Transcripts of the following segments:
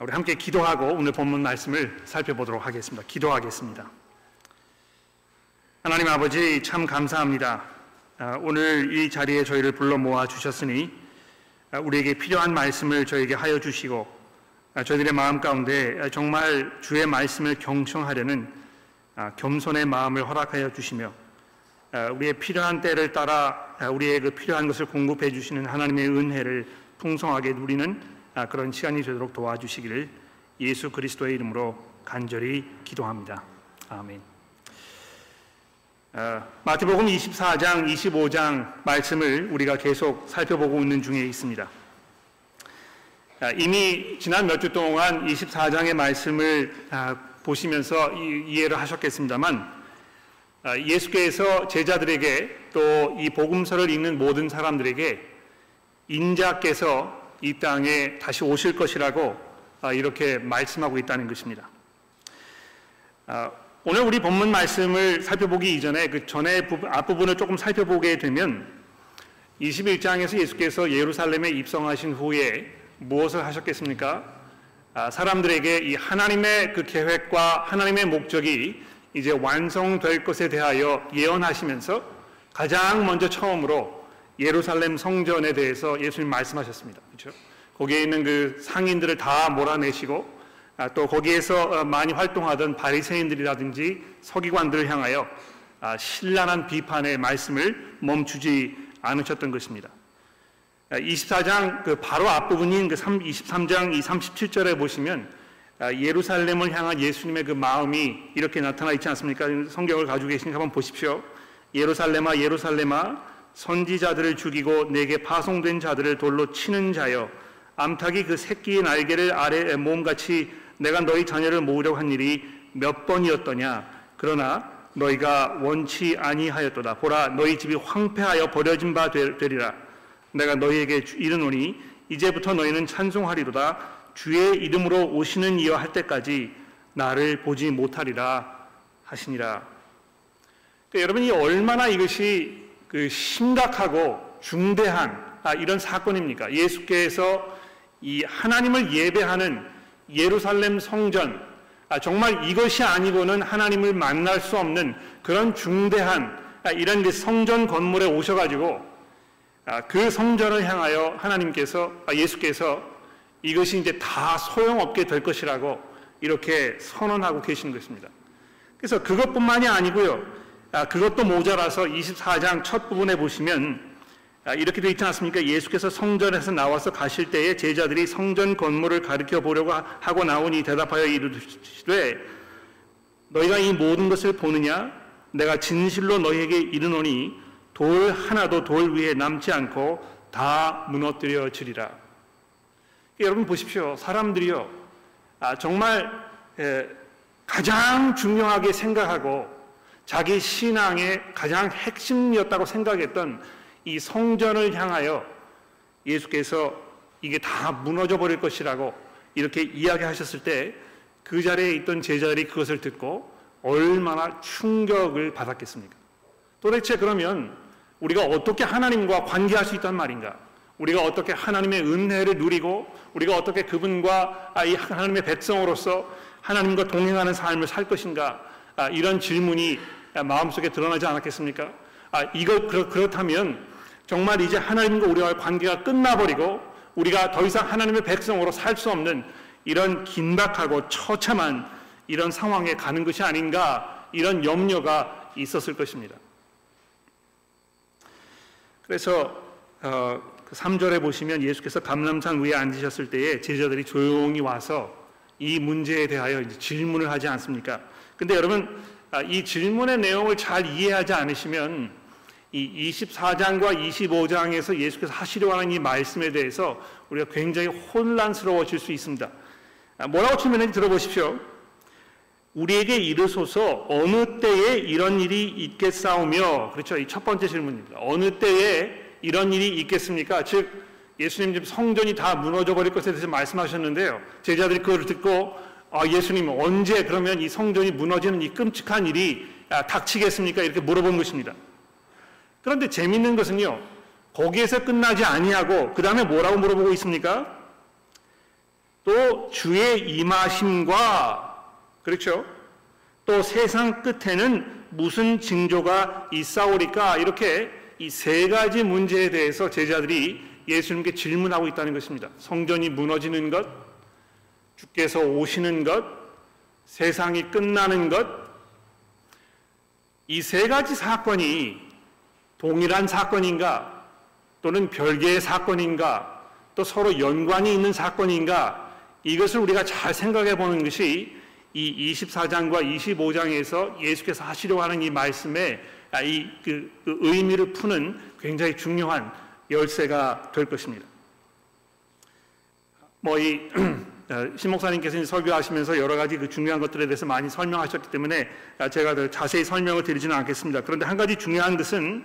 우리 함께 기도하고 오늘 본문 말씀을 살펴보도록 하겠습니다. 기도하겠습니다. 하나님 아버지 참 감사합니다. 아, 오늘 이 자리에 저희를 불러 모아 주셨으니 아, 우리에게 필요한 말씀을 저에게 하여 주시고 아, 저희들의 마음 가운데 정말 주의 말씀을 경청하려는 겸손의 마음을 허락하여 주시며 우리의 필요한 때를 따라 우리의 그 필요한 것을 공급해 주시는 하나님의 은혜를 풍성하게 누리는 아, 그런 시간이 되도록 도와주시기를 예수 그리스도의 이름으로 간절히 기도합니다. 아멘. 어, 마태복음 24장, 25장 말씀을 우리가 계속 살펴보고 있는 중에 있습니다. 아, 이미 지난 몇 주 동안 24장의 말씀을 아, 보시면서 이해를 하셨겠습니다만 예수께서 제자들에게 또 이 복음서를 읽는 모든 사람들에게 인자께서 이 땅에 다시 오실 것이라고 아, 이렇게 말씀하고 있다는 것입니다. 아, 오늘 우리 본문 말씀을 살펴보기 이전에 그 전에 앞부분을 조금 살펴보게 되면 21장에서 예수께서 예루살렘에 입성하신 후에 무엇을 하셨겠습니까? 아, 사람들에게 이 하나님의 그 계획과 하나님의 목적이 이제 완성될 것에 대하여 예언하시면서 가장 먼저 처음으로 예루살렘 성전에 대해서 예수님 말씀하셨습니다. 그렇죠? 거기에 있는 그 상인들을 다 몰아내시고 아, 또 거기에서 어, 많이 활동하던 바리새인들이라든지 서기관들을 향하여 아, 신랄한 비판의 말씀을 멈추지 않으셨던 것입니다. 24장 아, 그 바로 앞부분인 그 23장 이 37절에 보시면 예루살렘을 향한 예수님의 그 마음이 이렇게 나타나 있지 않습니까? 성경을 가지고 계시니까 한번 보십시오. 예루살렘아 예루살렘아 선지자들을 죽이고 내게 파송된 자들을 돌로 치는 자여 암탉이 그 새끼의 날개를 아래 몸같이 내가 너희 자녀를 모으려고 한 일이 몇 번이었더냐? 그러나 너희가 원치 아니하였도다. 보라 너희 집이 황폐하여 버려진 바 되리라. 내가 너희에게 이르노니 이제부터 너희는 찬송하리로다. 주의 이름으로 오시는 이여 할 때까지 나를 보지 못하리라 하시니라. 그러니까 여러분이 얼마나 이것이 그 심각하고 중대한 아, 이런 사건입니까? 예수께서 이 하나님을 예배하는 예루살렘 성전, 아, 정말 이것이 아니고는 하나님을 만날 수 없는 그런 중대한 아, 이런 성전 건물에 오셔가지고 아, 그 성전을 향하여 하나님께서 아, 예수께서 이것이 이제 다 소용없게 될 것이라고 이렇게 선언하고 계시는 것입니다. 그래서 그것뿐만이 아니고요. 아, 그것도 모자라서 24장 첫 부분에 보시면 아, 이렇게 되어 있지 않습니까? 예수께서 성전에서 나와서 가실 때에 제자들이 성전 건물을 가르쳐 보려고 하고 나오니 대답하여 이르시되 너희가 이 모든 것을 보느냐? 내가 진실로 너희에게 이르노니 돌 하나도 돌 위에 남지 않고 다 무너뜨려지리라. 여러분 보십시오. 사람들이요. 아, 정말 가장 중요하게 생각하고 자기 신앙의 가장 핵심이었다고 생각했던 이 성전을 향하여 예수께서 이게 다 무너져 버릴 것이라고 이렇게 이야기하셨을 때 그 자리에 있던 제자들이 그것을 듣고 얼마나 충격을 받았겠습니까? 도대체 그러면 우리가 어떻게 하나님과 관계할 수 있단 말인가? 우리가 어떻게 하나님의 은혜를 누리고 우리가 어떻게 그분과 이 하나님의 백성으로서 하나님과 동행하는 삶을 살 것인가? 아, 이런 질문이 마음속에 드러나지 않았겠습니까? 아, 이거 그렇 다면 정말 이제 하나님과 우리와의 관계가 끝나버리고 우리가 더 이상 하나님의 백성으로 살 수 없는 이런 긴박하고 처참한 이런 상황에 가는 것이 아닌가 이런 염려가 있었을 것입니다. 그래서 어, 3절에 그 보시면 예수께서 감람산 위에 앉으셨을 때에 제자들이 조용히 와서 이 문제에 대하여 질문을 하지 않습니까? 근데 여러분 아, 이 질문의 내용을 잘 이해하지 않으시면 이 24장과 25장에서 예수께서 하시려고 하는 이 말씀에 대해서 우리가 굉장히 혼란스러워질 수 있습니다. 아, 뭐라고 치면 들어보십시오. 우리에게 이르소서 어느 때에 이런 일이 있겠사오며 그렇죠. 이 첫 번째 질문입니다. 어느 때에 이런 일이 있겠습니까? 즉 예수님 집 성전이 다 무너져 버릴 것에 대해서 말씀하셨는데요. 제자들이 그걸 듣고 아, 예수님 언제 그러면 이 성전이 무너지는 이 끔찍한 일이 아, 닥치겠습니까? 이렇게 물어본 것입니다. 그런데 재밌는 것은요. 거기에서 끝나지 아니하고 그 다음에 뭐라고 물어보고 있습니까? 또 주의 임하심과 그렇죠. 또 세상 끝에는 무슨 징조가 있사오리까 이렇게 이 세 가지 문제에 대해서 제자들이 예수님께 질문하고 있다는 것입니다. 성전이 무너지는 것, 주께서 오시는 것, 세상이 끝나는 것, 이 세 가지 사건이 동일한 사건인가, 또는 별개의 사건인가, 또 서로 연관이 있는 사건인가, 이것을 우리가 잘 생각해 보는 것이 이 24장과 25장에서 예수께서 하시려고 하는 이 말씀의 아, 이그 그 의미를 푸는 굉장히 중요한 열쇠가 될 것입니다. 뭐이 어, 신목사님께서 설교하시면서 여러 가지 그 중요한 것들에 대해서 많이 설명하셨기 때문에 아, 제가 더 자세히 설명을 드리지는 않겠습니다. 그런데 한 가지 중요한 것은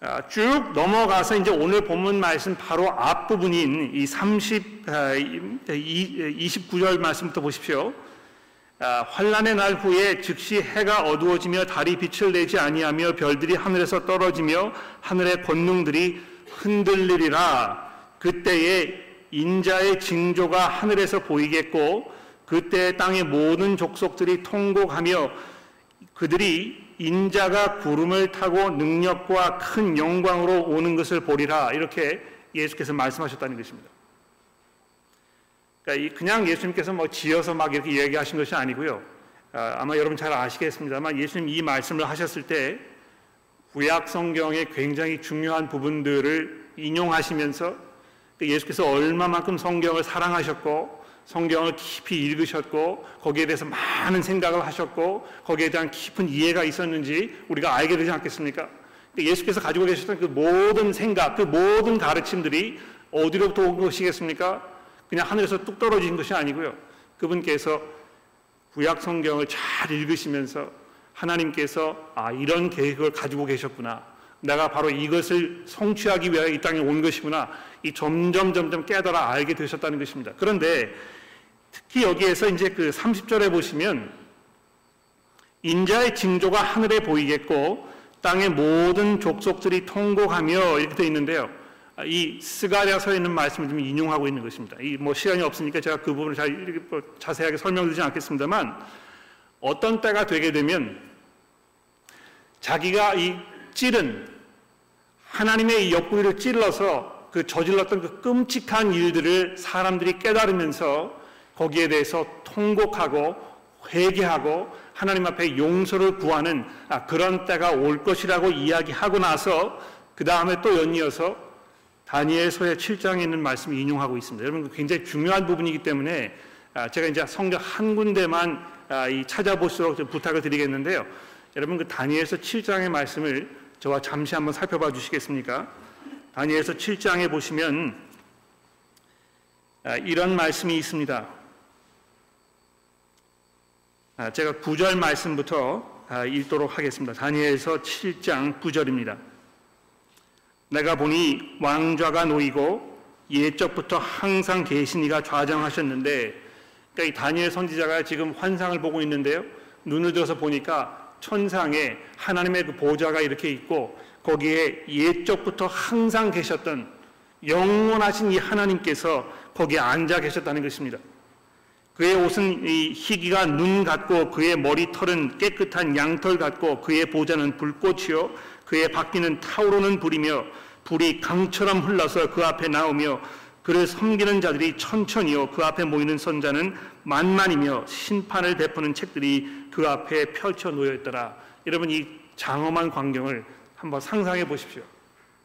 아, 쭉 넘어가서 이제 오늘 본문 말씀 바로 앞부분인 이 30, 29절 말씀부터 보십시오. 아, 환란의 날 후에 즉시 해가 어두워지며 달이 빛을 내지 아니하며 별들이 하늘에서 떨어지며 하늘의 권능들이 흔들리리라 그때에 인자의 징조가 하늘에서 보이겠고 그때 땅의 모든 족속들이 통곡하며 그들이 인자가 구름을 타고 능력과 큰 영광으로 오는 것을 보리라 이렇게 예수께서 말씀하셨다는 것입니다. 그러니까 그냥 예수님께서 뭐 지어서 막 이렇게 얘기하신 것이 아니고요. 아, 아마 여러분 잘 아시겠습니다만 예수님 이 말씀을 하셨을 때 구약 성경의 굉장히 중요한 부분들을 인용하시면서 예수께서 얼마만큼 성경을 사랑하셨고 성경을 깊이 읽으셨고 거기에 대해서 많은 생각을 하셨고 거기에 대한 깊은 이해가 있었는지 우리가 알게 되지 않겠습니까? 예수께서 가지고 계셨던 그 모든 생각, 그 모든 가르침들이 어디로부터 온 것이겠습니까? 그냥 하늘에서 뚝 떨어진 것이 아니고요. 그분께서 구약 성경을 잘 읽으시면서 하나님께서 아 이런 계획을 가지고 계셨구나. 내가 바로 이것을 성취하기 위하여 이 땅에 온 것이구나. 이 점점 점점 깨달아 알게 되셨다는 것입니다. 그런데 특히 여기에서 이제 그 30절에 보시면 인자의 징조가 하늘에 보이겠고 땅의 모든 족속들이 통곡하며 이렇게 되어 있는데요. 아, 이 스가랴서에 있는 말씀을 좀 인용하고 있는 것입니다. 이 뭐 시간이 없으니까 제가 그 부분을 잘뭐 자세하게 설명드리지 않겠습니다만 어떤 때가 되게 되면 자기가 이 찌른 하나님의 이 옆구리를 찔러서 그 저질렀던 그 끔찍한 일들을 사람들이 깨달으면서 거기에 대해서 통곡하고 회개하고 하나님 앞에 용서를 구하는 아, 그런 때가 올 것이라고 이야기하고 나서 그 다음에 또 연이어서 다니엘서의 7장에 있는 말씀을 인용하고 있습니다. 여러분 굉장히 중요한 부분이기 때문에 아, 제가 이제 성경 한 군데만 아, 찾아보시도록 부탁을 드리겠는데요. 여러분 그 다니엘서 7장의 말씀을 저와 잠시 한번 살펴봐 주시겠습니까? 다니엘서 7장에 보시면 아, 이런 말씀이 있습니다. 제가 9절 말씀부터 읽도록 하겠습니다. 다니엘서 7장 9절입니다. 내가 보니 왕좌가 놓이고 예적부터 항상 계시니가 좌정하셨는데 그러니까 이 다니엘 선지자가 지금 환상을 보고 있는데요. 눈을 들어서 보니까 천상에 하나님의 그 보좌가 이렇게 있고 거기에 예적부터 항상 계셨던 영원하신 이 하나님께서 거기에 앉아 계셨다는 것입니다. 그의 옷은 이 희기가 눈 같고 그의 머리털은 깨끗한 양털 같고 그의 보좌는 불꽃이요 그의 바퀴는 타오르는 불이며 불이 강처럼 흘러서 그 앞에 나오며 그를 섬기는 자들이 천천히요 그 앞에 모이는 선자는 만만이며 심판을 베푸는 책들이 그 앞에 펼쳐 놓여 있더라. 여러분 이 장엄한 광경을 한번 상상해 보십시오.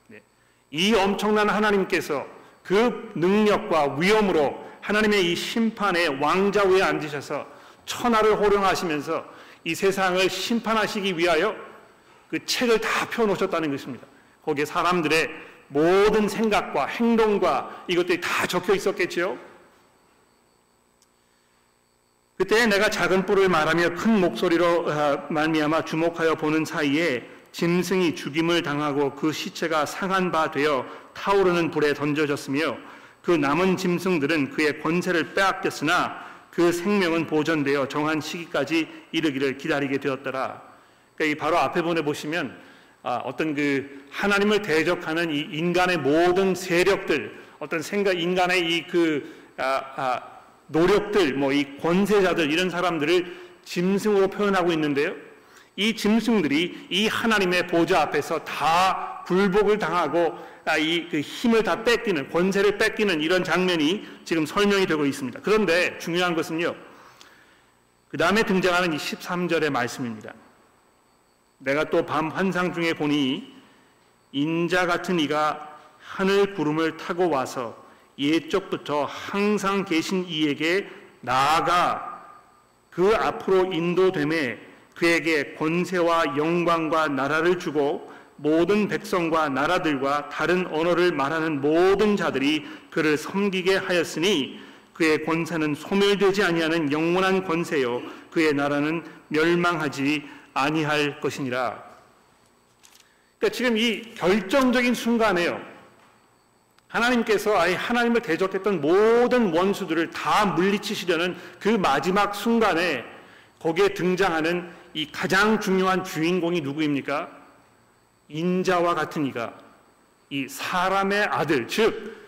네. 이 엄청난 하나님께서 그 능력과 위엄으로 하나님의 이 심판의 왕자 위에 앉으셔서 천하를 호령하시면서 이 세상을 심판하시기 위하여 그 책을 다 펴놓으셨다는 것입니다. 거기에 사람들의 모든 생각과 행동과 이것들이 다 적혀 있었겠지요. 그때 내가 작은 뿔을 말하며 큰 목소리로 어, 말미암아 주목하여 보는 사이에 짐승이 죽임을 당하고 그 시체가 상한 바 되어 타오르는 불에 던져졌으며 그 남은 짐승들은 그의 권세를 빼앗겼으나 그 생명은 보존되어 정한 시기까지 이르기를 기다리게 되었더라. 그러니까 이 바로 앞에 보내 보시면 아, 어떤 그 하나님을 대적하는 이 인간의 모든 세력들, 어떤 생각, 인간의 이그 아, 아, 노력들, 뭐 이 권세자들 이런 사람들을 짐승으로 표현하고 있는데요. 이 짐승들이 이 하나님의 보좌 앞에서 다 굴복을 당하고 아, 이그 힘을 다 뺏기는 권세를 뺏기는 이런 장면이 지금 설명이 되고 있습니다. 그런데 중요한 것은요. 그 다음에 등장하는 이 13절의 말씀입니다. 내가 또 밤 환상 중에 보니 인자 같은 이가 하늘 구름을 타고 와서 예적부터 항상 계신 이에게 나아가 그 앞으로 인도됨에 그에게 권세와 영광과 나라를 주고 모든 백성과 나라들과 다른 언어를 말하는 모든 자들이 그를 섬기게 하였으니 그의 권세는 소멸되지 아니하는 영원한 권세요. 그의 나라는 멸망하지 아니할 것이니라. 그러니까 지금 이 결정적인 순간에요. 하나님께서 아예 하나님을 대적했던 모든 원수들을 다 물리치시려는 그 마지막 순간에 거기에 등장하는 이 가장 중요한 주인공이 누구입니까? 인자와 같은 이가 이 사람의 아들, 즉,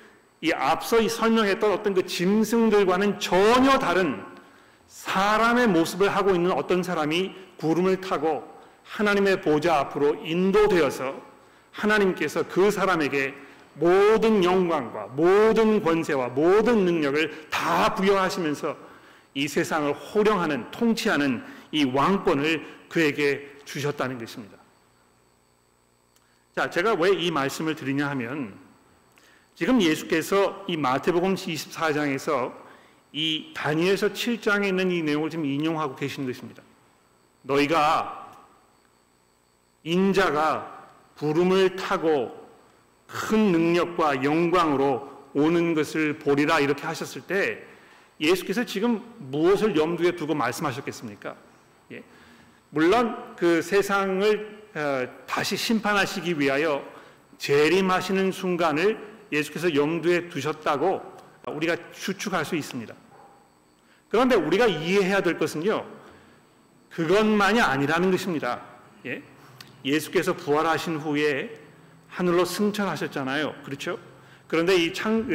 이 앞서 이 설명했던 어떤 그 짐승들과는 전혀 다른 사람의 모습을 하고 있는 어떤 사람이 구름을 타고 하나님의 보좌 앞으로 인도되어서 하나님께서 그 사람에게 모든 영광과 모든 권세와 모든 능력을 다 부여하시면서 이 세상을 호령하는 통치하는 이 왕권을 그에게 주셨다는 것입니다. 자, 제가 왜 이 말씀을 드리냐 하면 지금 예수께서 이 마태복음 24장에서 이 다니엘서 7장에 있는 이 내용을 지금 인용하고 계신 것입니다. 너희가 인자가 부름을 타고 큰 능력과 영광으로 오는 것을 보리라 이렇게 하셨을 때 예수께서 지금 무엇을 염두에 두고 말씀하셨겠습니까? 예. 물론 그 세상을 어, 다시 심판하시기 위하여 재림하시는 순간을 예수께서 염두에 두셨다고 우리가 추측할 수 있습니다. 그런데 우리가 이해해야 될 것은요, 그것만이 아니라는 것입니다. 예? 예수께서 부활하신 후에 하늘로 승천하셨잖아요. 그렇죠? 그런데 이 창,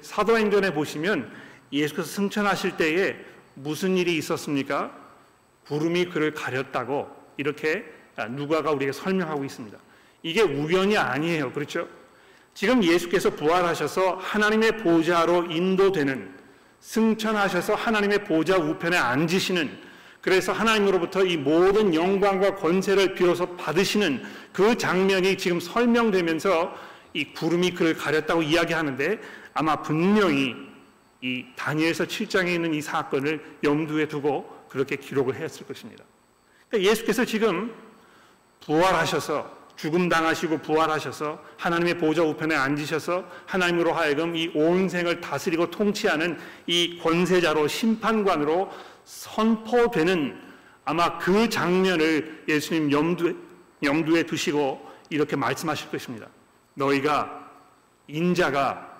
사도행전에 보시면 예수께서 승천하실 때에 무슨 일이 있었습니까? 구름이 그를 가렸다고 이렇게 누가가 우리에게 설명하고 있습니다. 이게 우연이 아니에요. 그렇죠? 지금 예수께서 부활하셔서 하나님의 보좌로 인도되는 승천하셔서 하나님의 보좌 우편에 앉으시는 그래서 하나님으로부터 이 모든 영광과 권세를 비로소 받으시는 그 장면이 지금 설명되면서 이 구름이 그를 가렸다고 이야기하는데 아마 분명히 이 다니엘서 7장에 있는 이 사건을 염두에 두고 그렇게 기록을 했을 것입니다. 그러니까 예수께서 지금 부활하셔서 죽음 당하시고 부활하셔서 하나님의 보좌 우편에 앉으셔서 하나님으로 하여금 이 온 생을 다스리고 통치하는 이 권세자로 심판관으로 선포되는 아마 그 장면을 예수님 염두에, 염두에 두시고 이렇게 말씀하실 것입니다. 너희가 인자가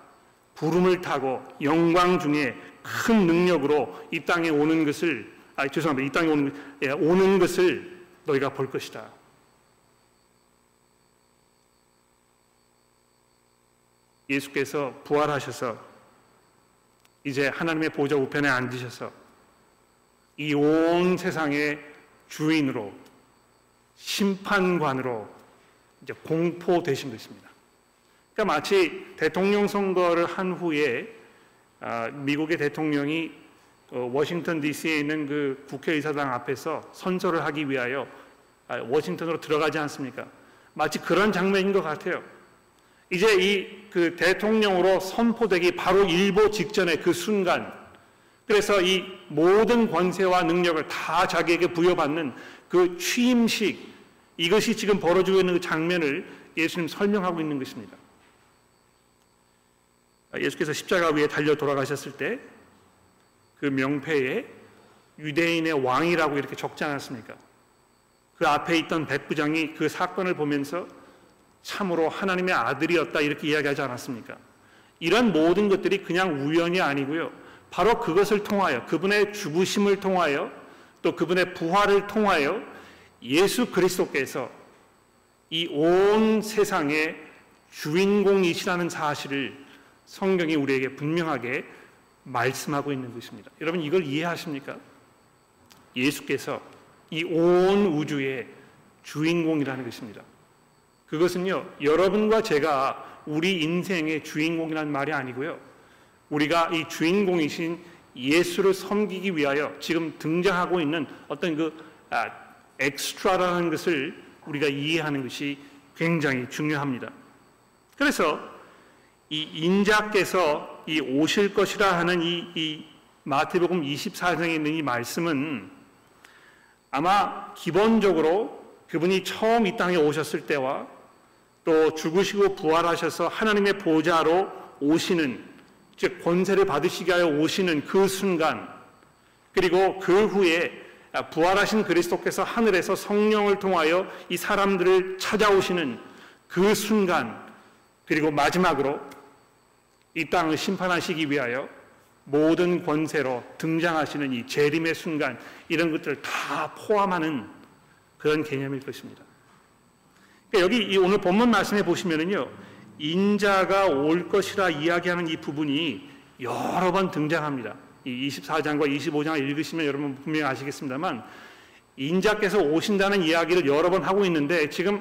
구름을 타고 영광 중에 큰 능력으로 이 땅에 오는 것을 아 죄송합니다. 이 땅에 오는, 예, 오는 것을 너희가 볼 것이다. 예수께서 부활하셔서 이제 하나님의 보좌 우편에 앉으셔서 이 온 세상의 주인으로 심판관으로 이제 공포되신 것입니다. 그러니까 마치 대통령 선거를 한 후에 아, 미국의 대통령이 어, 워싱턴 D.C.에 있는 그 국회의사당 앞에서 선서를 하기 위하여 아, 워싱턴으로 들어가지 않습니까? 마치 그런 장면인 것 같아요. 이제 이 그 대통령으로 선포되기 바로 일보 직전의 그 순간 그래서 이 모든 권세와 능력을 다 자기에게 부여받는 그 취임식 이것이 지금 벌어지고 있는 그 장면을 예수님 설명하고 있는 것입니다. 예수께서 십자가 위에 달려 돌아가셨을 때 그 명패에 유대인의 왕이라고 이렇게 적지 않았습니까? 그 앞에 있던 백부장이 그 사건을 보면서 참으로 하나님의 아들이었다 이렇게 이야기하지 않았습니까? 이런 모든 것들이 그냥 우연이 아니고요. 바로 그것을 통하여 그분의 죽으심을 통하여 또 그분의 부활을 통하여 예수 그리스도께서 이 온 세상의 주인공이시라는 사실을 성경이 우리에게 분명하게 말씀하고 있는 것입니다. 여러분 이걸 이해하십니까? 예수께서 이 온 우주의 주인공이라는 것입니다. 그것은요, 여러분과 제가 우리 인생의 주인공이라는 말이 아니고요. 우리가 이 주인공이신 예수를 섬기기 위하여 지금 등장하고 있는 어떤 그 아, 엑스트라라는 것을 우리가 이해하는 것이 굉장히 중요합니다. 그래서 이 인자께서 이 오실 것이라 하는 이, 이 마태복음 24장에 있는 이 말씀은 아마 기본적으로 그분이 처음 이 땅에 오셨을 때와 또 죽으시고 부활하셔서 하나님의 보좌로 오시는 즉 권세를 받으시게 하여 오시는 그 순간 그리고 그 후에 부활하신 그리스도께서 하늘에서 성령을 통하여 이 사람들을 찾아오시는 그 순간 그리고 마지막으로 이 땅을 심판하시기 위하여 모든 권세로 등장하시는 이 재림의 순간 이런 것들을 다 포함하는 그런 개념일 것입니다. 그러니까 여기 오늘 본문 말씀에 보시면은요 인자가 올 것이라 이야기하는 이 부분이 여러 번 등장합니다. 이 24장과 25장을 읽으시면 여러분 분명히 아시겠습니다만 인자께서 오신다는 이야기를 여러 번 하고 있는데 지금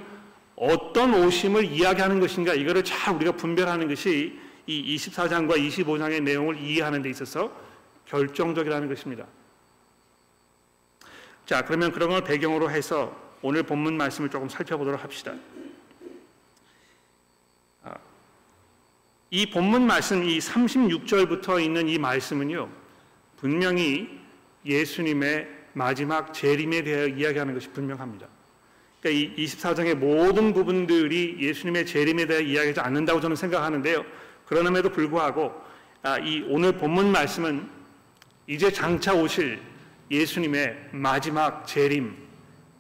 어떤 오심을 이야기하는 것인가 이거를 잘 우리가 분별하는 것이 이 24장과 25장의 내용을 이해하는 데 있어서 결정적이라는 것입니다. 자, 그러면 그런 걸 배경으로 해서 오늘 본문 말씀을 조금 살펴보도록 합시다. 이 본문 말씀, 이 36절부터 있는 이 말씀은요, 분명히 예수님의 마지막 재림에 대해 이야기하는 것이 분명합니다. 그러니까 이 24장의 모든 부분들이 예수님의 재림에 대해 이야기하지 않는다고 저는 생각하는데요. 그러남에도 불구하고 아, 이 오늘 본문 말씀은 이제 장차 오실 예수님의 마지막 재림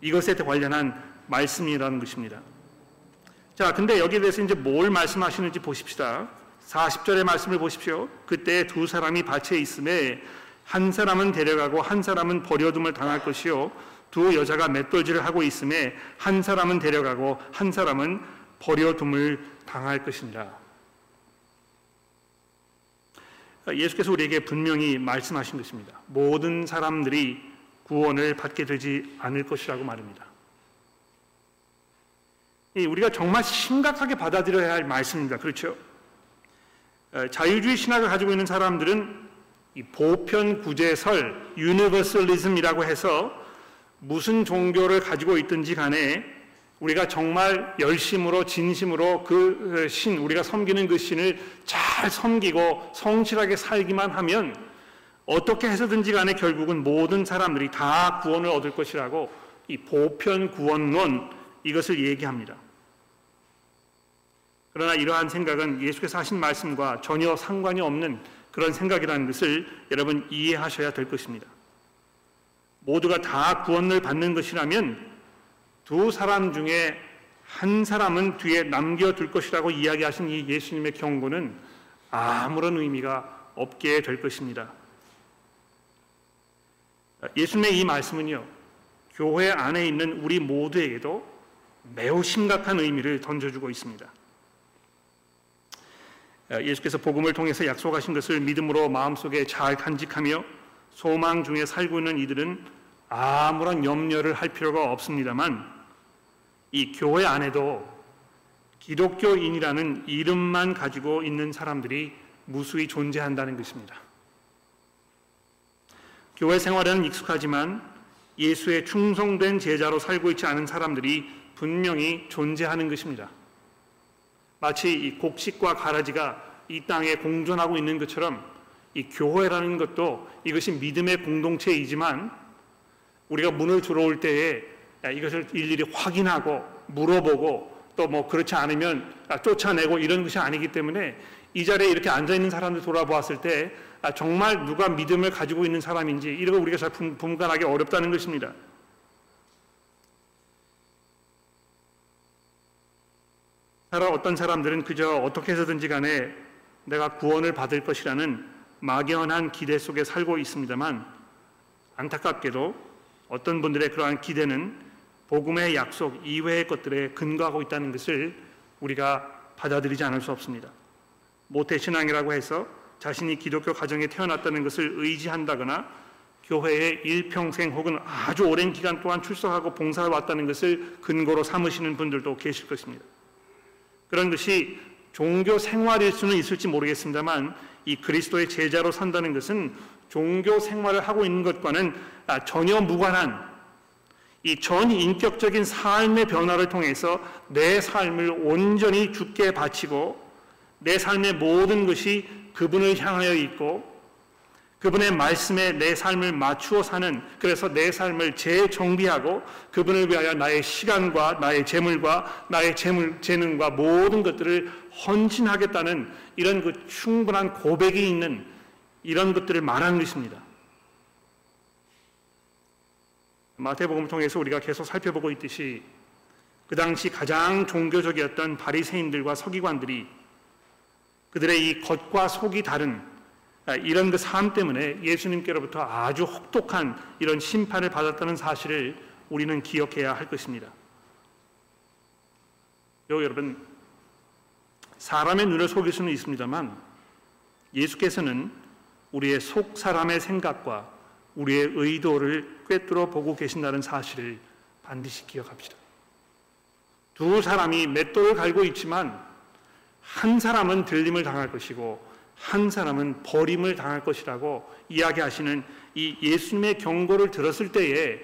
이것에 관련한 말씀이라는 것입니다. 자, 근데 여기에 대해서 이제 뭘 말씀하시는지 보십시다. 40절의 말씀을 보십시오. 그때 두 사람이 밭에 있음에 한 사람은 데려가고 한 사람은 버려둠을 당할 것이요 두 여자가 맷돌질을 하고 있음에 한 사람은 데려가고 한 사람은 버려둠을 당할 것이니라. 예수께서 우리에게 분명히 말씀하신 것입니다. 모든 사람들이 구원을 받게 되지 않을 것이라고 말입니다. 우리가 정말 심각하게 받아들여야 할 말씀입니다. 그렇죠? 자유주의 신학을 가지고 있는 사람들은 이 보편 구제설 universalism이라고 해서 무슨 종교를 가지고 있든지 간에 우리가 정말 열심으로 진심으로 그 신, 우리가 섬기는 그 신을 잘 섬기고 성실하게 살기만 하면 어떻게 해서든지 간에 결국은 모든 사람들이 다 구원을 얻을 것이라고 이 보편 구원론 이것을 얘기합니다. 그러나 이러한 생각은 예수께서 하신 말씀과 전혀 상관이 없는 그런 생각이라는 것을 여러분 이해하셔야 될 것입니다. 모두가 다 구원을 받는 것이라면 두 사람 중에 한 사람은 뒤에 남겨둘 것이라고 이야기하신 이 예수님의 경고는 아무런 의미가 없게 될 것입니다. 예수님의 이 말씀은요, 교회 안에 있는 우리 모두에게도 매우 심각한 의미를 던져주고 있습니다. 예수께서 복음을 통해서 약속하신 것을 믿음으로 마음속에 잘 간직하며 소망 중에 살고 있는 이들은 아무런 염려를 할 필요가 없습니다만 이 교회 안에도 기독교인이라는 이름만 가지고 있는 사람들이 무수히 존재한다는 것입니다. 교회 생활에는 익숙하지만 예수의 충성된 제자로 살고 있지 않은 사람들이 분명히 존재하는 것입니다. 마치 이 곡식과 가라지가 이 땅에 공존하고 있는 것처럼 이 교회라는 것도 이것이 믿음의 공동체이지만 우리가 문을 들어올 때에 이것을 일일이 확인하고 물어보고 또 뭐 그렇지 않으면 쫓아내고 이런 것이 아니기 때문에 이 자리에 이렇게 앉아 있는 사람들 돌아보았을 때 정말 누가 믿음을 가지고 있는 사람인지 이런 걸 우리가 잘 분간하기 어렵다는 것입니다. 따라 어떤 사람들은 그저 어떻게 해서든지 간에 내가 구원을 받을 것이라는 막연한 기대 속에 살고 있습니다만 안타깝게도 어떤 분들의 그러한 기대는 복음의 약속 이외의 것들에 근거하고 있다는 것을 우리가 받아들이지 않을 수 없습니다. 모태 신앙이라고 해서 자신이 기독교 가정에 태어났다는 것을 의지한다거나 교회에 일평생 혹은 아주 오랜 기간 동안 출석하고 봉사해 왔다는 것을 근거로 삼으시는 분들도 계실 것입니다. 그런 것이 종교 생활일 수는 있을지 모르겠습니다만 이 그리스도의 제자로 산다는 것은 종교 생활을 하고 있는 것과는 아, 전혀 무관한 이 전인격적인 삶의 변화를 통해서 내 삶을 온전히 죽게 바치고 내 삶의 모든 것이 그분을 향하여 있고 그분의 말씀에 내 삶을 맞추어 사는 그래서 내 삶을 재정비하고 그분을 위하여 나의 시간과 나의 재물과 나의 재물 재능과 모든 것들을 헌신하겠다는 이런 그 충분한 고백이 있는 이런 것들을 말하는 것입니다. 마태복음을 통해서 우리가 계속 살펴보고 있듯이 그 당시 가장 종교적이었던 바리새인들과 서기관들이 그들의 이 겉과 속이 다른 아, 이런 그 삶 때문에 예수님께로부터 아주 혹독한 이런 심판을 받았다는 사실을 우리는 기억해야 할 것입니다. 여러분, 사람의 눈을 속일 수는 있습니다만 예수께서는 우리의 속 사람의 생각과 우리의 의도를 꿰뚫어 보고 계신다는 사실을 반드시 기억합시다. 두 사람이 맷돌을 갈고 있지만 한 사람은 들림을 당할 것이고 한 사람은 버림을 당할 것이라고 이야기하시는 이 예수님의 경고를 들었을 때에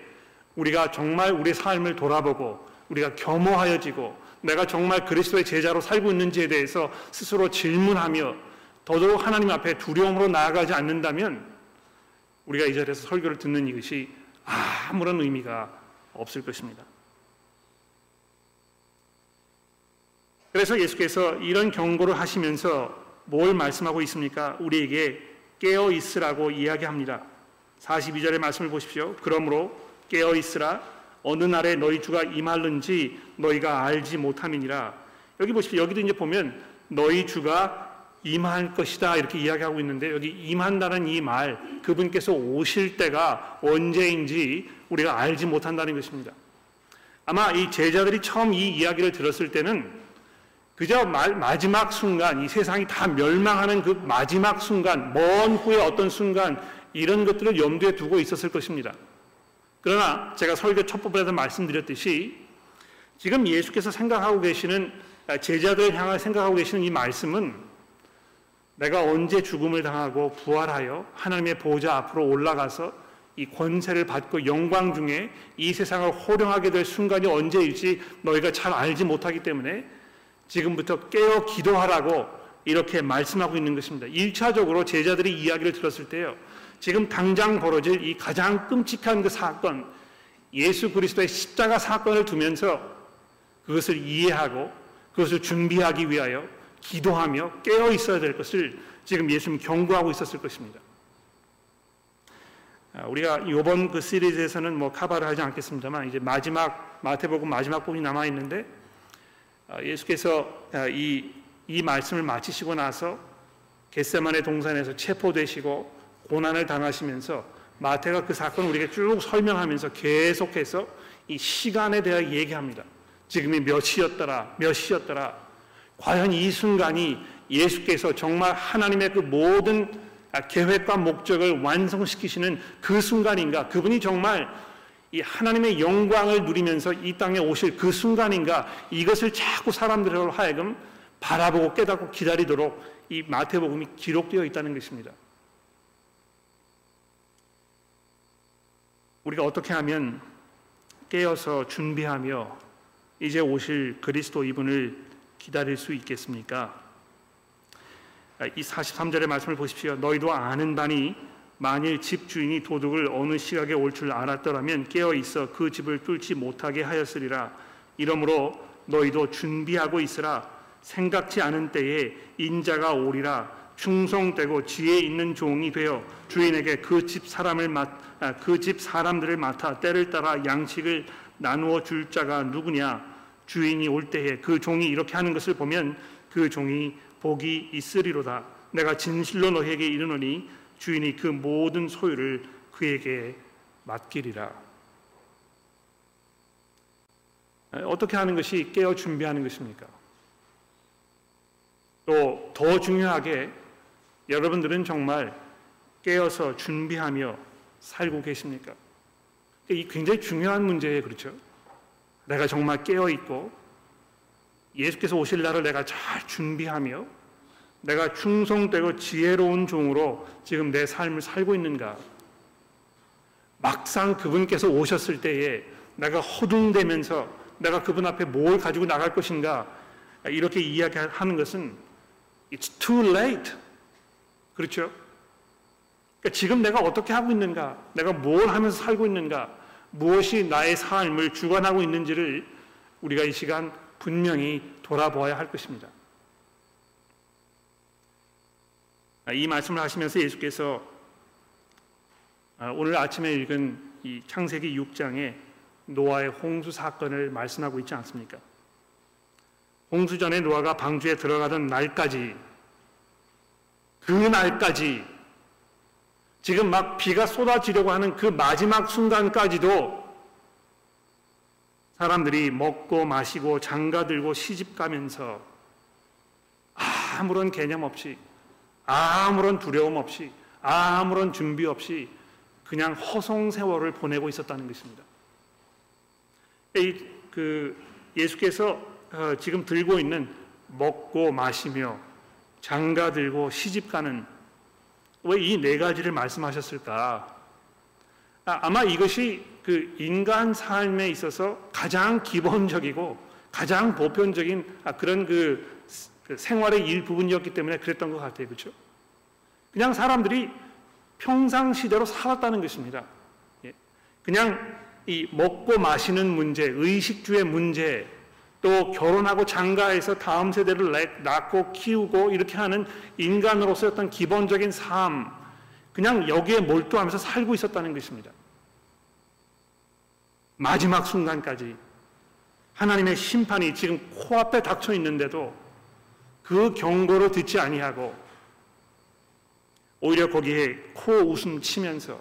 우리가 정말 우리 삶을 돌아보고 우리가 겸허하여지고 내가 정말 그리스도의 제자로 살고 있는지에 대해서 스스로 질문하며 더더욱 하나님 앞에 두려움으로 나아가지 않는다면 우리가 이 자리에서 설교를 듣는 이것이 아무런 의미가 없을 것입니다. 그래서 예수께서 이런 경고를 하시면서 뭘 말씀하고 있습니까? 우리에게 깨어 있으라고 이야기합니다. 42절의 말씀을 보십시오. 그러므로 깨어 있으라 어느 날에 너희 주가 임할는지 너희가 알지 못함이니라. 여기 보십시오. 여기도 이제 보면 너희 주가 임할 것이다 이렇게 이야기하고 있는데 여기 임한다는 이 말 그분께서 오실 때가 언제인지 우리가 알지 못한다는 것입니다. 아마 이 제자들이 처음 이 이야기를 들었을 때는 그저 마지막 순간, 이 세상이 다 멸망하는 그 마지막 순간, 먼 후에 어떤 순간, 이런 것들을 염두에 두고 있었을 것입니다. 그러나 제가 설교 첫 부분에서 말씀드렸듯이 지금 예수께서 생각하고 계시는 제자들을 향해 생각하고 계시는 이 말씀은 내가 언제 죽음을 당하고 부활하여 하나님의 보좌 앞으로 올라가서 이 권세를 받고 영광 중에 이 세상을 호령하게 될 순간이 언제일지 너희가 잘 알지 못하기 때문에 지금부터 깨어 기도하라고 이렇게 말씀하고 있는 것입니다. 1차적으로 제자들이 이야기를 들었을 때요. 지금 당장 벌어질 이 가장 끔찍한 그 사건, 예수 그리스도의 십자가 사건을 두면서 그것을 이해하고 그것을 준비하기 위하여 기도하며 깨어 있어야 될 것을 지금 예수님 경고하고 있었을 것입니다. 아, 우리가 이번 그 시리즈에서는 뭐 카바를 하지 않겠습니다만 이제 마지막 마태복음 마지막 부분이 남아 있는데 아, 예수께서 아, 이, 이 말씀을 마치시고 나서 겟세만의 동산에서 체포되시고 고난을 당하시면서 마태가 그 사건을 우리에게 쭉 설명하면서 계속해서 이 시간에 대해 얘기합니다. 지금이 몇 시였더라, 몇 시였더라. 과연 이 순간이 예수께서 정말 하나님의 그 모든 아, 계획과 목적을 완성시키시는 그 순간인가? 그분이 정말 이 하나님의 영광을 누리면서 이 땅에 오실 그 순간인가 이것을 자꾸 사람들로 하여금 바라보고 깨닫고 기다리도록 이 마태복음이 기록되어 있다는 것입니다. 우리가 어떻게 하면 깨어서 준비하며 이제 오실 그리스도 이분을 기다릴 수 있겠습니까? 이 43절의 말씀을 보십시오. 너희도 아는 바니 만일 집 주인이 도둑을 어느 시각에 올 줄 알았더라면 깨어 있어 그 집을 뚫지 못하게 하였으리라. 이러므로 너희도 준비하고 있으라. 생각지 않은 때에 인자가 오리라. 충성되고 지혜 있는 종이 되어 주인에게 그 집 사람을 맡, 아, 그집 사람들을 맡아 때를 따라 양식을 나누어 줄 자가 누구냐? 주인이 올 때에 그 종이 이렇게 하는 것을 보면 그 종이 복이 있으리로다. 내가 진실로 너에게 이르노니 주인이 그 모든 소유를 그에게 맡기리라. 어떻게 하는 것이 깨어 준비하는 것입니까? 또 더 중요하게 여러분들은 정말 깨어서 준비하며 살고 계십니까? 이 굉장히 중요한 문제예요, 그렇죠? 내가 정말 깨어 있고 예수께서 오실 날을 내가 잘 준비하며 내가 충성되고 지혜로운 종으로 지금 내 삶을 살고 있는가? 막상 그분께서 오셨을 때에 내가 허둥대면서 내가 그분 앞에 뭘 가지고 나갈 것인가? 이렇게 이야기하는 것은 it's too late. 그렇죠? 그러니까 지금 내가 어떻게 하고 있는가? 내가 뭘 하면서 살고 있는가? 무엇이 나의 삶을 주관하고 있는지를 우리가 이 시간 분명히 돌아보아야 할 것입니다. 아, 이 말씀을 하시면서 예수께서 아, 오늘 아침에 읽은 이 창세기 6장에 노아의 홍수 사건을 말씀하고 있지 않습니까? 홍수 전에 노아가 방주에 들어가던 날까지 그 날까지 지금 막 비가 쏟아지려고 하는 그 마지막 순간까지도 사람들이 먹고 마시고 장가 들고 시집 가면서 아무런 개념 없이 아무런 두려움 없이 아무런 준비 없이 그냥 허송 세월을 보내고 있었다는 것입니다. 그 예수께서 어, 지금 들고 있는 먹고 마시며 장가 들고 시집 가는 왜 이 네 가지를 말씀하셨을까? 아, 아마 이것이 그 인간 삶에 있어서 가장 기본적이고 가장 보편적인 아, 그런 그, 그 생활의 일부분이었기 때문에 그랬던 것 같아요. 그렇죠? 그냥 사람들이 평상시대로 살았다는 것입니다. 예. 그냥 이 먹고 마시는 문제, 의식주의 문제, 또 결혼하고 장가해서 다음 세대를 낳고 키우고 이렇게 하는 인간으로서의 어떤 기본적인 삶, 그냥 여기에 몰두하면서 살고 있었다는 것입니다. 마지막 순간까지 하나님의 심판이 지금 코앞에 닥쳐 있는데도 그 경고를 듣지 아니하고 오히려 거기에 코 웃음 치면서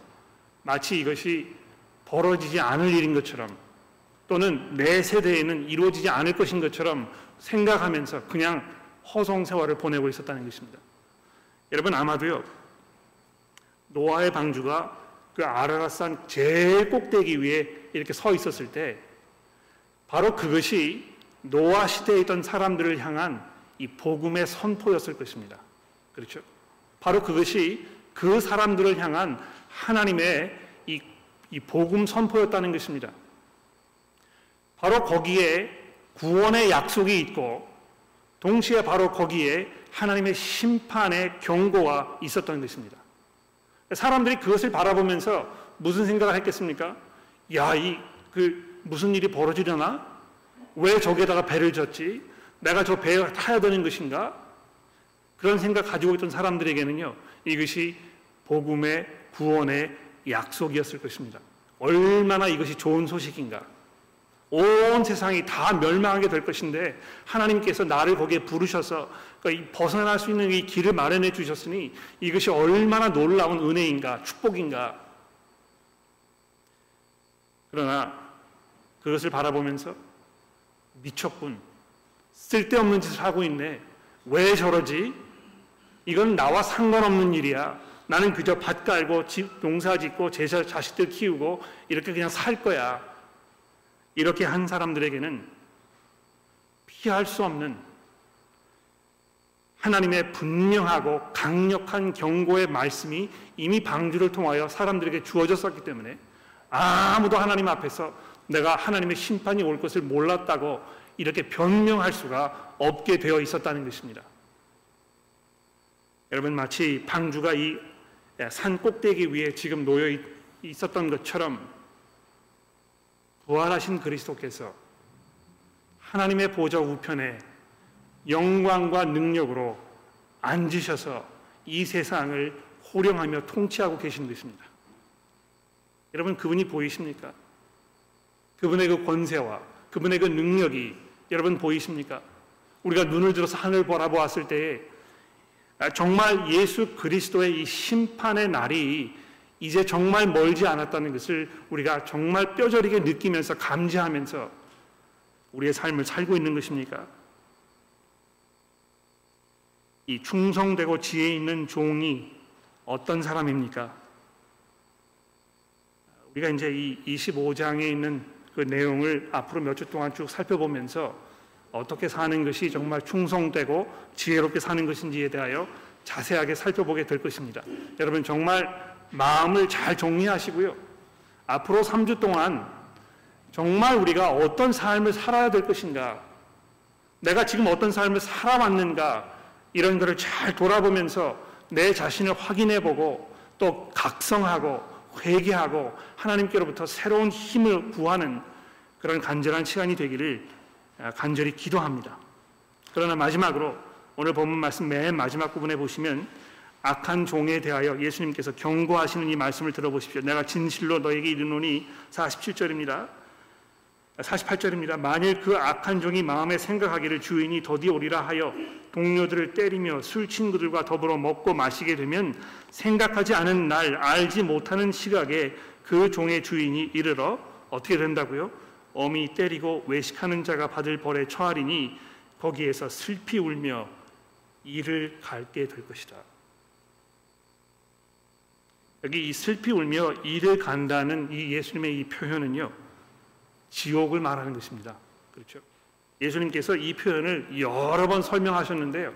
마치 이것이 벌어지지 않을 일인 것처럼 또는 내 세대에는 이루어지지 않을 것인 것처럼 생각하면서 그냥 허송 세월을 보내고 있었다는 것입니다. 여러분 아마도요 노아의 방주가 그 아라라산 제일 꼭대기 위에 이렇게 서 있었을 때 바로 그것이 노아 시대에 있던 사람들을 향한 이 복음의 선포였을 것입니다. 그렇죠? 바로 그것이 그 사람들을 향한 하나님의 이, 이 복음 선포였다는 것입니다. 바로 거기에 구원의 약속이 있고 동시에 바로 거기에 하나님의 심판의 경고가 있었던 것입니다. 사람들이 그것을 바라보면서 무슨 생각을 했겠습니까? 야, 이, 그, 무슨 일이 벌어지려나? 왜 저기에다가 배를 졌지? 내가 저 배에 타야 되는 것인가? 그런 생각 가지고 있던 사람들에게는요, 이것이 복음의 구원의 약속이었을 것입니다. 얼마나 이것이 좋은 소식인가? 온 세상이 다 멸망하게 될 것인데 하나님께서 나를 거기에 부르셔서 그러니까 벗어날 수 있는 이 길을 마련해 주셨으니 이것이 얼마나 놀라운 은혜인가 축복인가 그러나 그것을 바라보면서 미쳤군 쓸데없는 짓을 하고 있네. 왜 저러지? 이건 나와 상관없는 일이야. 나는 그저 밭 깔고 집 농사 짓고 제 자식들 키우고 이렇게 그냥 살 거야. 이렇게 한 사람들에게는 피할 수 없는 하나님의 분명하고 강력한 경고의 말씀이 이미 방주를 통하여 사람들에게 주어졌었기 때문에 아무도 하나님 앞에서 내가 하나님의 심판이 올 것을 몰랐다고 이렇게 변명할 수가 없게 되어 있었다는 것입니다. 여러분 마치 방주가 이 산 꼭대기 위에 지금 놓여 있었던 것처럼 부활하신 그리스도께서 하나님의 보좌 우편에 영광과 능력으로 앉으셔서 이 세상을 호령하며 통치하고 계신 것입니다. 여러분 그분이 보이십니까? 그분의 그 권세와 그분의 그 능력이 여러분 보이십니까? 우리가 눈을 들어서 하늘 바라보았을 때에 정말 예수 그리스도의 이 심판의 날이 이제 정말 멀지 않았다는 것을 우리가 정말 뼈저리게 느끼면서 감지하면서 우리의 삶을 살고 있는 것입니까? 이 충성되고 지혜 있는 종이 어떤 사람입니까? 우리가 이제 이 25장에 있는 그 내용을 앞으로 몇 주 동안 쭉 살펴보면서 어떻게 사는 것이 정말 충성되고 지혜롭게 사는 것인지에 대하여 자세하게 살펴보게 될 것입니다. 여러분 정말 마음을 잘 정리하시고요. 앞으로 3주 동안 정말 우리가 어떤 삶을 살아야 될 것인가, 내가 지금 어떤 삶을 살아왔는가, 이런 것을 잘 돌아보면서 내 자신을 확인해 보고 또 각성하고 회개하고 하나님께로부터 새로운 힘을 구하는 그런 간절한 시간이 되기를 간절히 기도합니다. 그러나 마지막으로 오늘 본문 말씀 맨 마지막 부분에 보시면 악한 종에 대하여 예수님께서 경고하시는 이 말씀을 들어보십시오. 내가 진실로 너에게 이르노니 47절입니다. 48절입니다. 만일 그 악한 종이 마음에 생각하기를 주인이 더디 오리라 하여 동료들을 때리며 술 친구들과 더불어 먹고 마시게 되면 생각하지 않은 날 알지 못하는 시각에 그 종의 주인이 이르러 어떻게 된다고요? 어미 때리고 외식하는 자가 받을 벌에 처하리니 거기에서 슬피 울며 이를 갈게 될 것이다. 여기 이 슬피 울며 이를 간다는 이 예수님의 이 표현은요. 지옥을 말하는 것입니다. 그렇죠? 예수님께서 이 표현을 여러 번 설명하셨는데요.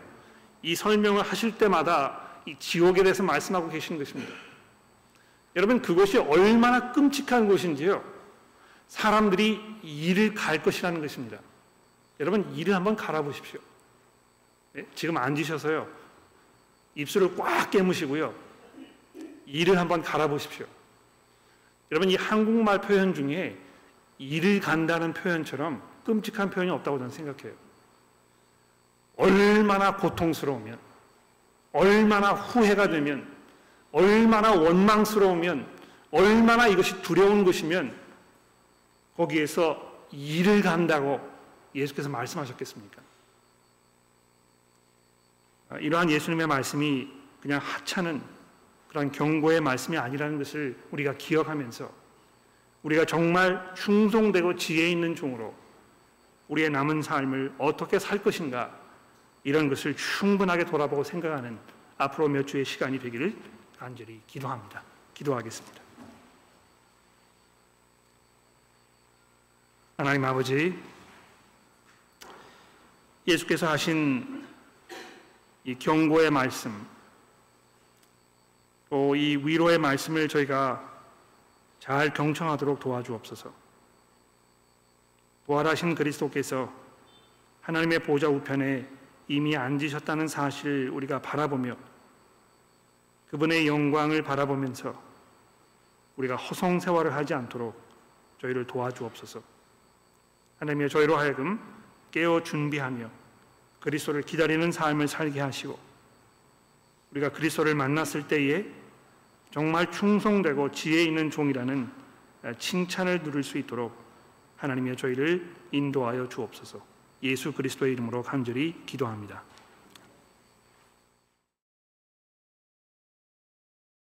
이 설명을 하실 때마다 이 지옥에 대해서 말씀하고 계신 것입니다. 여러분 그것이 얼마나 끔찍한 곳인지요. 사람들이 이를 갈 것이라는 것입니다. 여러분 이를 한번 갈아보십시오. 네? 지금 앉으셔서요. 입술을 꽉 깨무시고요. 이를 한번 갈아보십시오. 여러분 이 한국말 표현 중에 이를 간다는 표현처럼 끔찍한 표현이 없다고 저는 생각해요. 얼마나 고통스러우면, 얼마나 후회가 되면, 얼마나 원망스러우면, 얼마나 이것이 두려운 것이면 거기에서 일을 간다고 예수께서 말씀하셨겠습니까? 아, 이러한 예수님의 말씀이 그냥 하찮은 그런 경고의 말씀이 아니라는 것을 우리가 기억하면서 우리가 정말 충성되고 지혜 있는 종으로 우리의 남은 삶을 어떻게 살 것인가 이런 것을 충분하게 돌아보고 생각하는 앞으로 몇 주의 시간이 되기를 간절히 기도합니다. 기도하겠습니다. 하나님 아버지, 예수께서 하신 이 경고의 말씀, 또 이 위로의 말씀을 저희가 잘 경청하도록 도와주옵소서. 부활하신 그리스도께서 하나님의 보좌 우편에 이미 앉으셨다는 사실을 우리가 바라보며 그분의 영광을 바라보면서 우리가 허송세월을 하지 않도록 저희를 도와주옵소서. 하나님의 저희로 하여금 깨어 준비하며 그리스도를 기다리는 삶을 살게 하시고 우리가 그리스도를 만났을 때에 정말 충성되고 지혜 있는 종이라는 칭찬을 누릴 수 있도록 하나님의 저희를 인도하여 주옵소서. 예수 그리스도의 이름으로 간절히 기도합니다.